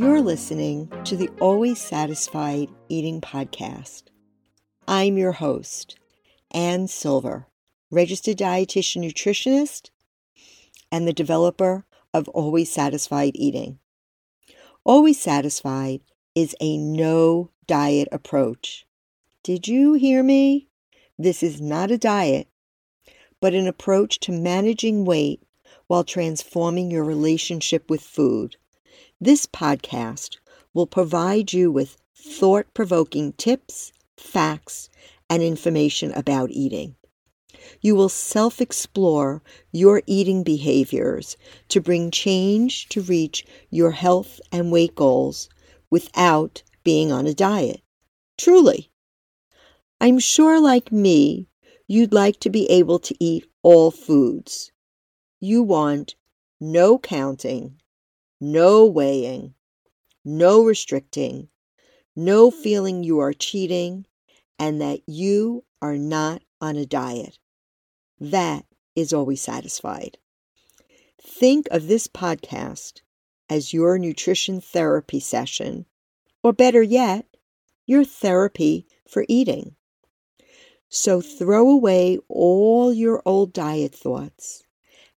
You're listening to the Always Satisfied Eating Podcast. I'm your host, Ann Silver, registered dietitian nutritionist and the developer of Always Satisfied Eating. Always Satisfied is a no diet approach. Did you hear me? This is not a diet, but an approach to managing weight while transforming your relationship with food. This podcast will provide you with thought provoking tips, facts, and information about eating. You will self explore your eating behaviors to bring change to reach your health and weight goals without being on a diet. Truly. I'm sure, like me, you'd like to be able to eat all foods. You want no counting, no weighing, no restricting, no feeling you are cheating, and that you are not on a diet. That is always satisfied. Think of this podcast as your nutrition therapy session, or better yet, your therapy for eating. So throw away all your old diet thoughts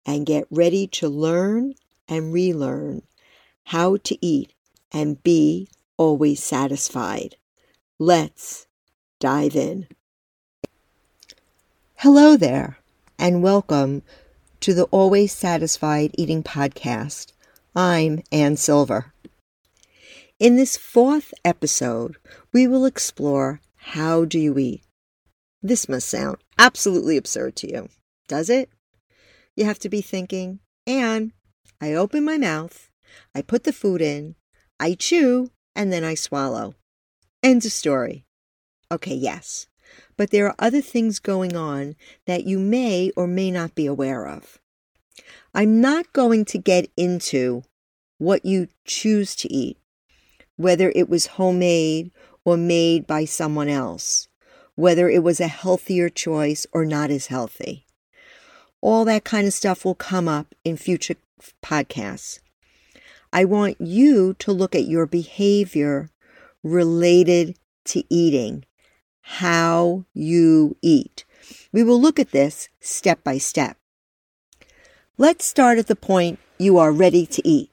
and get ready to learn and relearn how to eat and be always satisfied. Let's dive in. Hello there, and welcome to the Always Satisfied Eating Podcast. I'm Ann Silver. In this fourth episode, we will explore how do you eat? This must sound absolutely absurd to you, does it? You have to be thinking, Ann, I open my mouth, I put the food in, I chew, and then I swallow. End of story. Okay, yes. But there are other things going on that you may or may not be aware of. I'm not going to get into what you choose to eat, whether it was homemade or made by someone else, whether it was a healthier choice or not as healthy. All that kind of stuff will come up in future podcasts. I want you to look at your behavior related to eating, how you eat. We will look at this step by step. Let's start at the point you are ready to eat.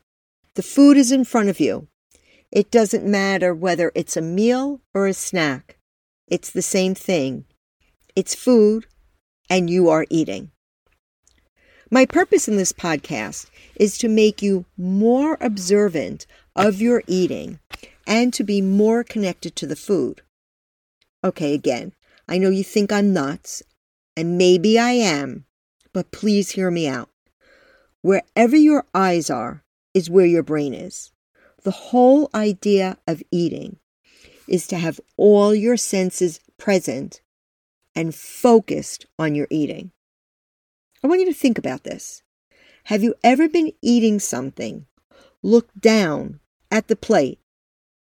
The food is in front of you. It doesn't matter whether it's a meal or a snack. It's the same thing. It's food and you are eating. My purpose in this podcast is to make you more observant of your eating and to be more connected to the food. Okay, again, I know you think I'm nuts, and maybe I am, but please hear me out. Wherever your eyes are is where your brain is. The whole idea of eating is to have all your senses present and focused on your eating. I want you to think about this. Have you ever been eating something, look down at the plate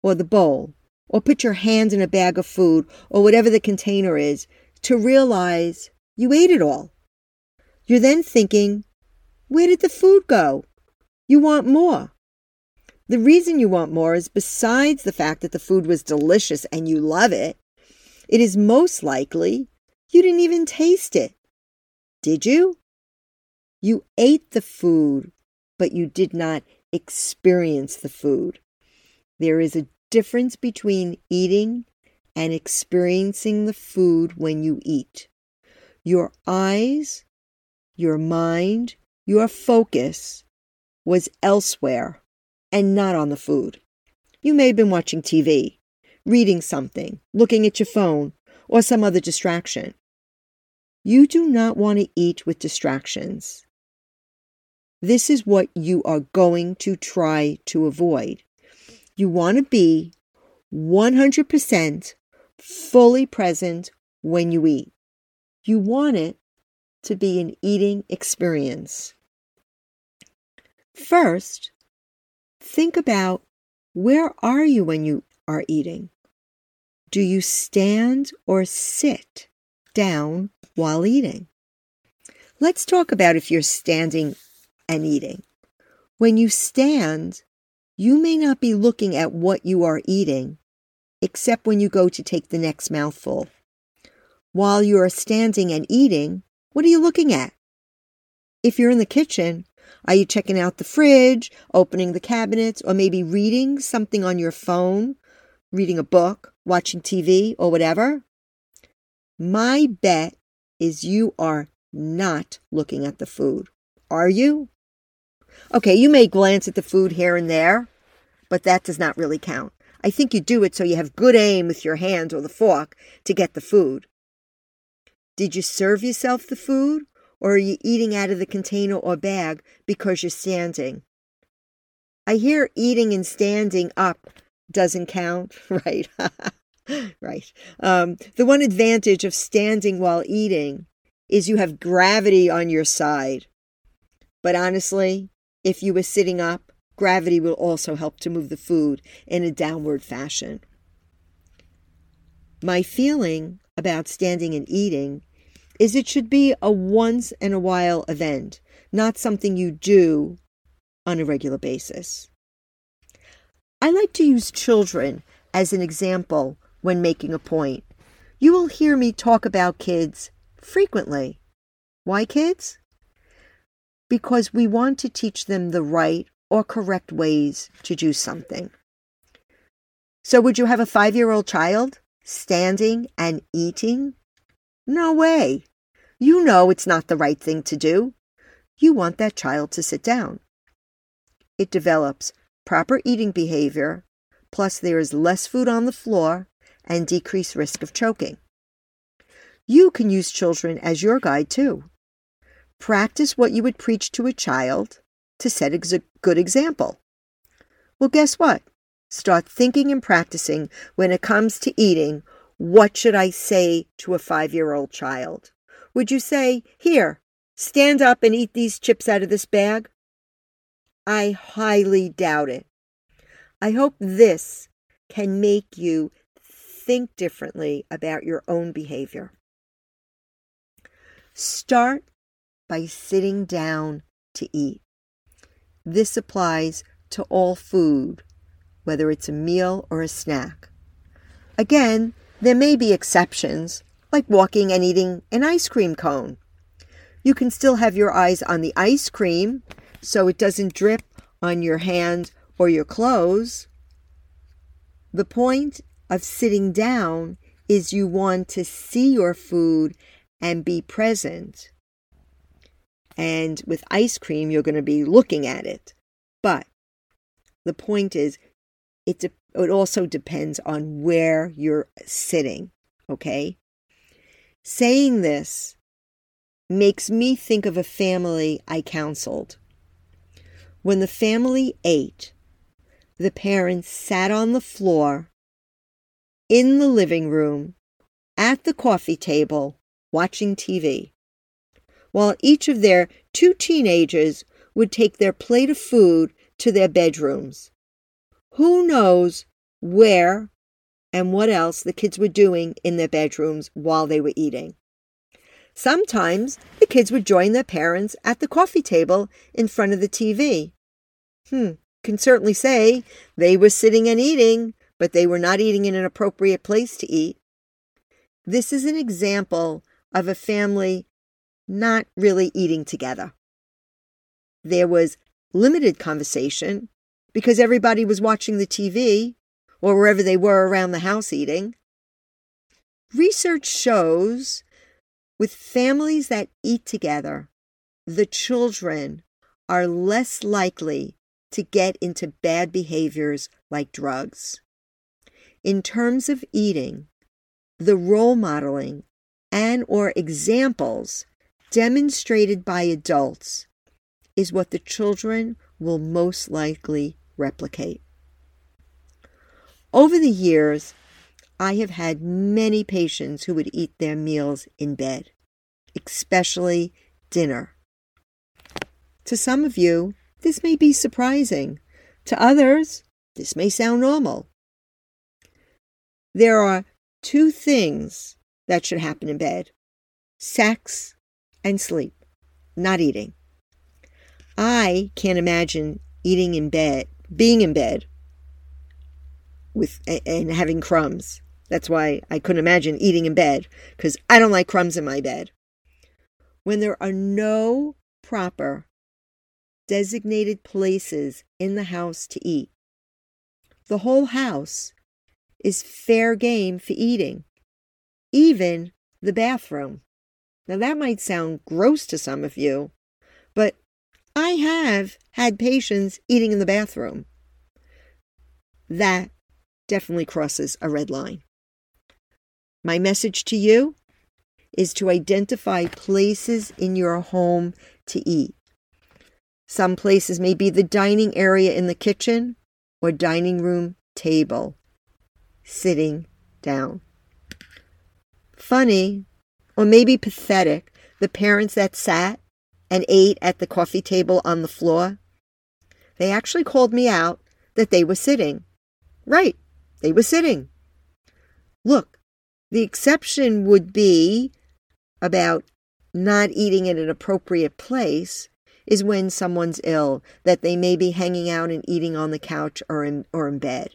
or the bowl, or put your hands in a bag of food or whatever the container is to realize you ate it all? You're then thinking, where did the food go? You want more. The reason you want more is besides the fact that the food was delicious and you love it, it is most likely you didn't even taste it. Did you? You ate the food, but you did not experience the food. There is a difference between eating and experiencing the food when you eat. Your eyes, your mind, your focus was elsewhere and not on the food. You may have been watching TV, reading something, looking at your phone, or some other distraction. You do not want to eat with distractions. This is what you are going to try to avoid. You want to be 100% fully present when you eat. You want it to be an eating experience. First, think about where are you when you are eating? Do you stand or sit down while eating? Let's talk about if you're standing and eating. When you stand, you may not be looking at what you are eating, except when you go to take the next mouthful. While you are standing and eating, what are you looking at? If you're in the kitchen, are you checking out the fridge, opening the cabinets, or maybe reading something on your phone, reading a book, watching TV, or whatever? My bet is you are not looking at the food. Are you? Okay, you may glance at the food here and there, but that does not really count. I think you do it so you have good aim with your hands or the fork to get the food. Did you serve yourself the food, or are you eating out of the container or bag because you're standing? I hear eating and standing up doesn't count, right? right. Um, the one advantage of standing while eating is you have gravity on your side. But honestly, if you were sitting up, gravity will also help to move the food in a downward fashion. My feeling about standing and eating is it should be a once in a while event, not something you do on a regular basis. I like to use children as an example when making a point. You will hear me talk about kids frequently. Why kids? Because we want to teach them the right or correct ways to do something. So, would you have a five year old child standing and eating? No way. You know it's not the right thing to do. You want that child to sit down. It develops proper eating behavior, plus, there is less food on the floor and decrease risk of choking. You can use children as your guide too. Practice what you would preach to a child to set a good example. Well, guess what? Start thinking and practicing when it comes to eating. What should I say to a five year old child? Would you say, Here, stand up and eat these chips out of this bag? I highly doubt it. I hope this can make you think differently about your own behavior. Start by sitting down to eat. This applies to all food, whether it's a meal or a snack. Again, there may be exceptions, like walking and eating an ice cream cone. You can still have your eyes on the ice cream so it doesn't drip on your hand or your clothes. The point of sitting down is you want to see your food and be present. And with ice cream, you're going to be looking at it. But the point is, it, de- it also depends on where you're sitting, okay? Saying this makes me think of a family I counseled. When the family ate, the parents sat on the floor in the living room, at the coffee table, watching TV, while each of their two teenagers would take their plate of food to their bedrooms. Who knows where and what else the kids were doing in their bedrooms while they were eating? Sometimes the kids would join their parents at the coffee table in front of the TV. Hmm, can certainly say they were sitting and eating, but they were not eating in an appropriate place to eat. This is an example of a family not really eating together. There was limited conversation because everybody was watching the TV or wherever they were around the house eating. Research shows with families that eat together, the children are less likely to get into bad behaviors like drugs in terms of eating, the role modeling and or examples demonstrated by adults is what the children will most likely replicate. Over the years, I have had many patients who would eat their meals in bed, especially dinner. To some of you, this may be surprising. To others, this may sound normal. There are two things that should happen in bed sex and sleep, not eating. I can't imagine eating in bed being in bed with and having crumbs. That's why I couldn't imagine eating in bed because I don't like crumbs in my bed. When there are no proper designated places in the house to eat, the whole house is fair game for eating, even the bathroom. Now, that might sound gross to some of you, but I have had patients eating in the bathroom. That definitely crosses a red line. My message to you is to identify places in your home to eat. Some places may be the dining area in the kitchen or dining room table, sitting down. Funny, or maybe pathetic, the parents that sat and ate at the coffee table on the floor. They actually called me out that they were sitting. Right, they were sitting. Look, the exception would be about not eating in an appropriate place is when someone's ill, that they may be hanging out and eating on the couch or in, or in bed.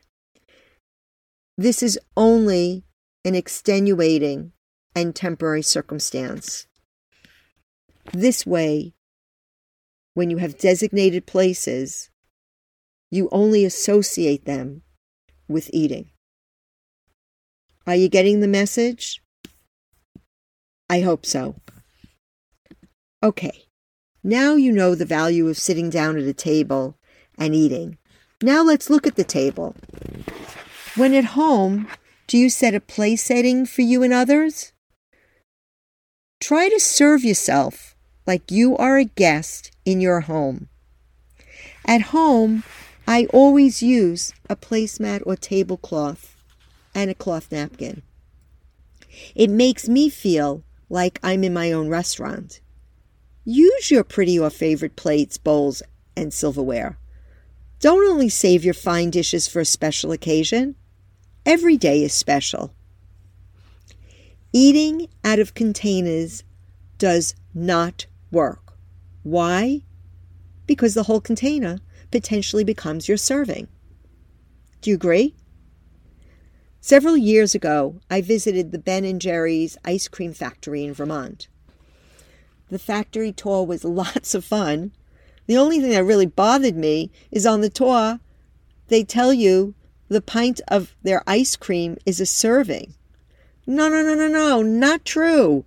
This is only an extenuating and temporary circumstance. This way, when you have designated places, you only associate them with eating. Are you getting the message? I hope so. Okay, now you know the value of sitting down at a table and eating. Now let's look at the table. When at home, do you set a place setting for you and others? Try to serve yourself like you are a guest in your home. At home, I always use a placemat or tablecloth and a cloth napkin. It makes me feel like I'm in my own restaurant. Use your pretty or favorite plates, bowls, and silverware. Don't only save your fine dishes for a special occasion. Every day is special. Eating out of containers does not work. Why? Because the whole container potentially becomes your serving. Do you agree? Several years ago, I visited the Ben and Jerry's ice cream factory in Vermont. The factory tour was lots of fun. The only thing that really bothered me is on the tour, they tell you the pint of their ice cream is a serving. No, no, no, no, no, not true.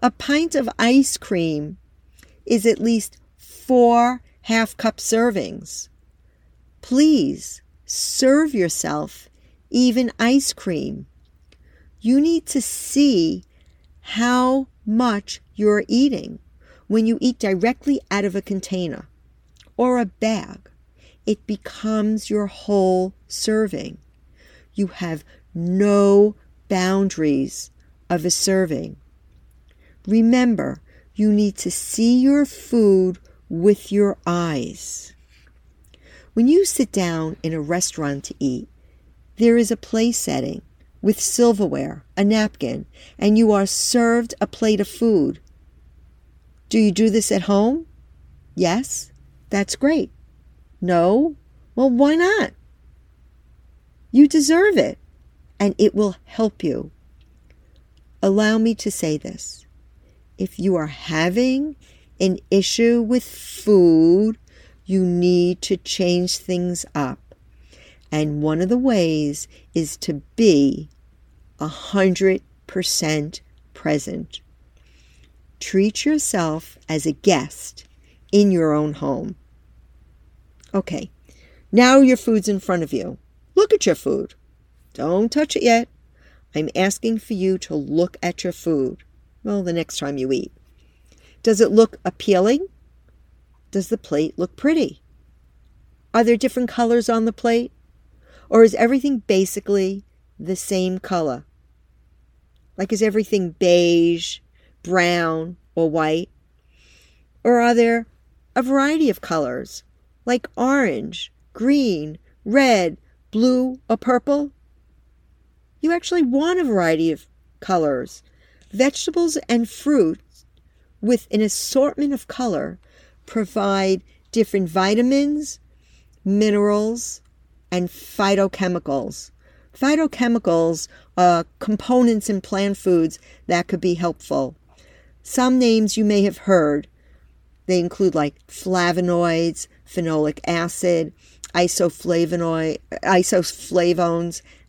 A pint of ice cream is at least four half cup servings. Please serve yourself even ice cream. You need to see how much you're eating when you eat directly out of a container or a bag. It becomes your whole serving. You have no boundaries of a serving. Remember, you need to see your food with your eyes. When you sit down in a restaurant to eat, there is a place setting with silverware, a napkin, and you are served a plate of food. Do you do this at home? Yes, that's great. No? Well, why not? You deserve it, and it will help you. Allow me to say this if you are having an issue with food, you need to change things up. And one of the ways is to be a hundred percent present. Treat yourself as a guest in your own home. Okay, now your food's in front of you. Look at your food. Don't touch it yet. I'm asking for you to look at your food. Well, the next time you eat. Does it look appealing? Does the plate look pretty? Are there different colors on the plate? Or is everything basically the same color? Like, is everything beige, brown, or white? Or are there a variety of colors, like orange, green, red, blue, or purple? You actually want a variety of colors Vegetables and fruits with an assortment of color provide different vitamins, minerals, and phytochemicals. Phytochemicals are components in plant foods that could be helpful. Some names you may have heard. They include like flavonoids, phenolic acid, isoflavones,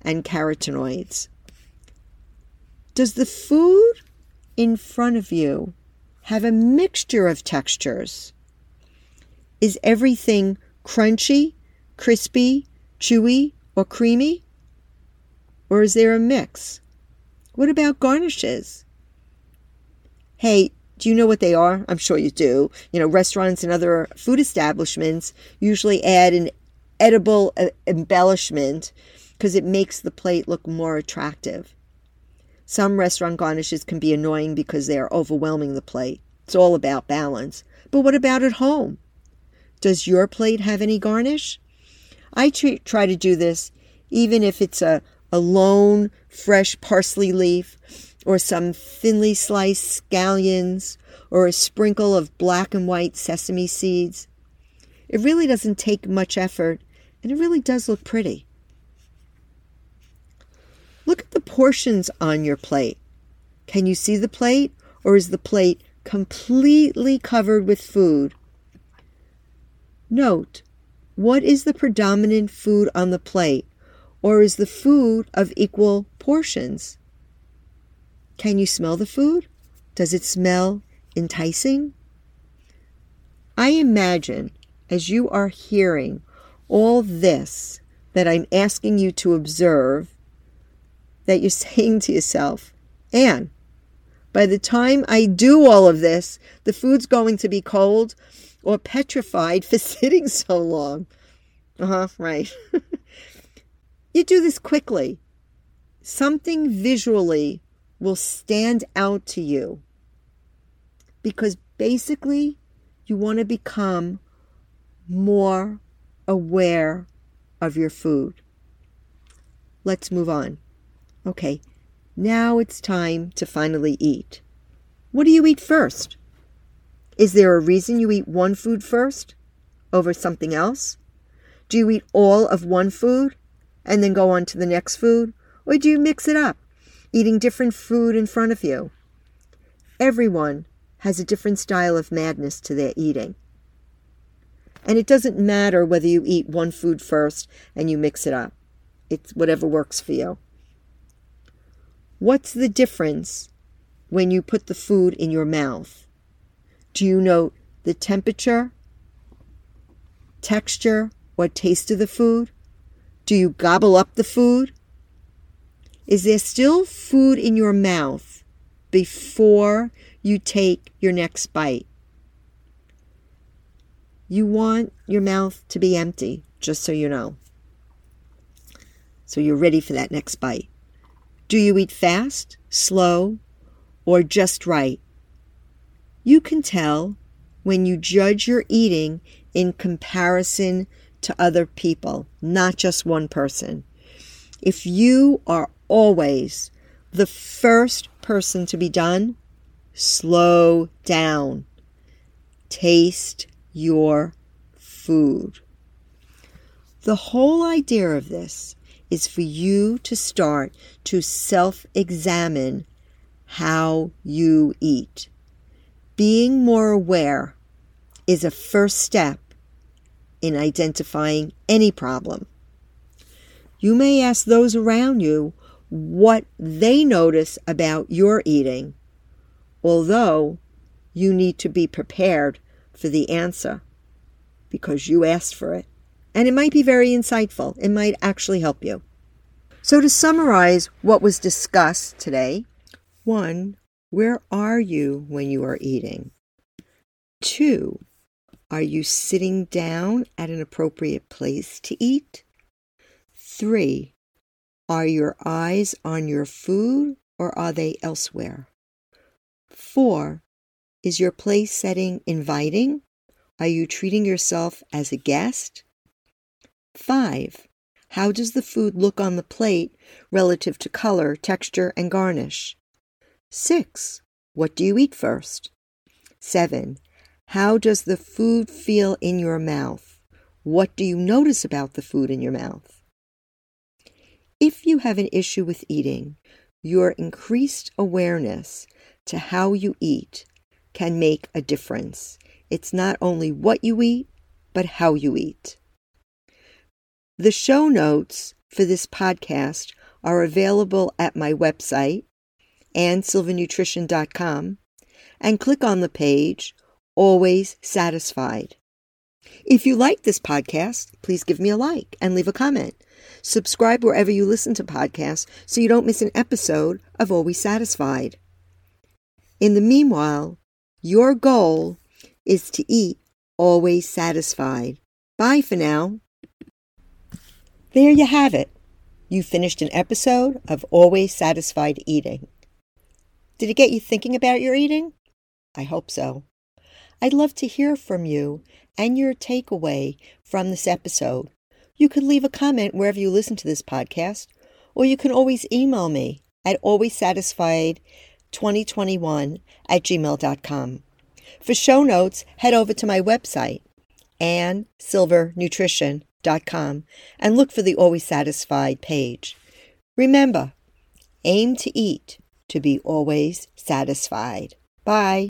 and carotenoids. Does the food in front of you have a mixture of textures? Is everything crunchy, crispy, chewy, or creamy? Or is there a mix? What about garnishes? Hey, do you know what they are? I'm sure you do. You know, restaurants and other food establishments usually add an edible uh, embellishment because it makes the plate look more attractive. Some restaurant garnishes can be annoying because they are overwhelming the plate. It's all about balance. But what about at home? Does your plate have any garnish? I try to do this even if it's a, a lone fresh parsley leaf or some thinly sliced scallions or a sprinkle of black and white sesame seeds. It really doesn't take much effort and it really does look pretty. Look at the portions on your plate. Can you see the plate or is the plate completely covered with food? Note, what is the predominant food on the plate or is the food of equal portions? Can you smell the food? Does it smell enticing? I imagine as you are hearing all this that I'm asking you to observe, that you're saying to yourself, Ann, by the time I do all of this, the food's going to be cold or petrified for sitting so long. Uh huh, right. you do this quickly. Something visually will stand out to you because basically you want to become more aware of your food. Let's move on. Okay, now it's time to finally eat. What do you eat first? Is there a reason you eat one food first over something else? Do you eat all of one food and then go on to the next food? Or do you mix it up, eating different food in front of you? Everyone has a different style of madness to their eating. And it doesn't matter whether you eat one food first and you mix it up. It's whatever works for you. What's the difference when you put the food in your mouth? Do you note the temperature, texture, or taste of the food? Do you gobble up the food? Is there still food in your mouth before you take your next bite? You want your mouth to be empty, just so you know. So you're ready for that next bite. Do you eat fast, slow, or just right? You can tell when you judge your eating in comparison to other people, not just one person. If you are always the first person to be done, slow down. Taste your food. The whole idea of this is for you to start to self examine how you eat. Being more aware is a first step in identifying any problem. You may ask those around you what they notice about your eating, although you need to be prepared for the answer because you asked for it. And it might be very insightful. It might actually help you. So, to summarize what was discussed today one, where are you when you are eating? Two, are you sitting down at an appropriate place to eat? Three, are your eyes on your food or are they elsewhere? Four, is your place setting inviting? Are you treating yourself as a guest? 5. How does the food look on the plate relative to color, texture, and garnish? 6. What do you eat first? 7. How does the food feel in your mouth? What do you notice about the food in your mouth? If you have an issue with eating, your increased awareness to how you eat can make a difference. It's not only what you eat, but how you eat. The show notes for this podcast are available at my website, annsilvernutrition.com, and click on the page Always Satisfied. If you like this podcast, please give me a like and leave a comment. Subscribe wherever you listen to podcasts so you don't miss an episode of Always Satisfied. In the meanwhile, your goal is to eat always satisfied. Bye for now. There you have it. You finished an episode of Always Satisfied Eating. Did it get you thinking about your eating? I hope so. I'd love to hear from you and your takeaway from this episode. You can leave a comment wherever you listen to this podcast, or you can always email me at alwayssatisfied2021 at gmail.com. For show notes, head over to my website, annsilvernutrition.com, and look for the Always Satisfied page. Remember, aim to eat to be always satisfied. Bye.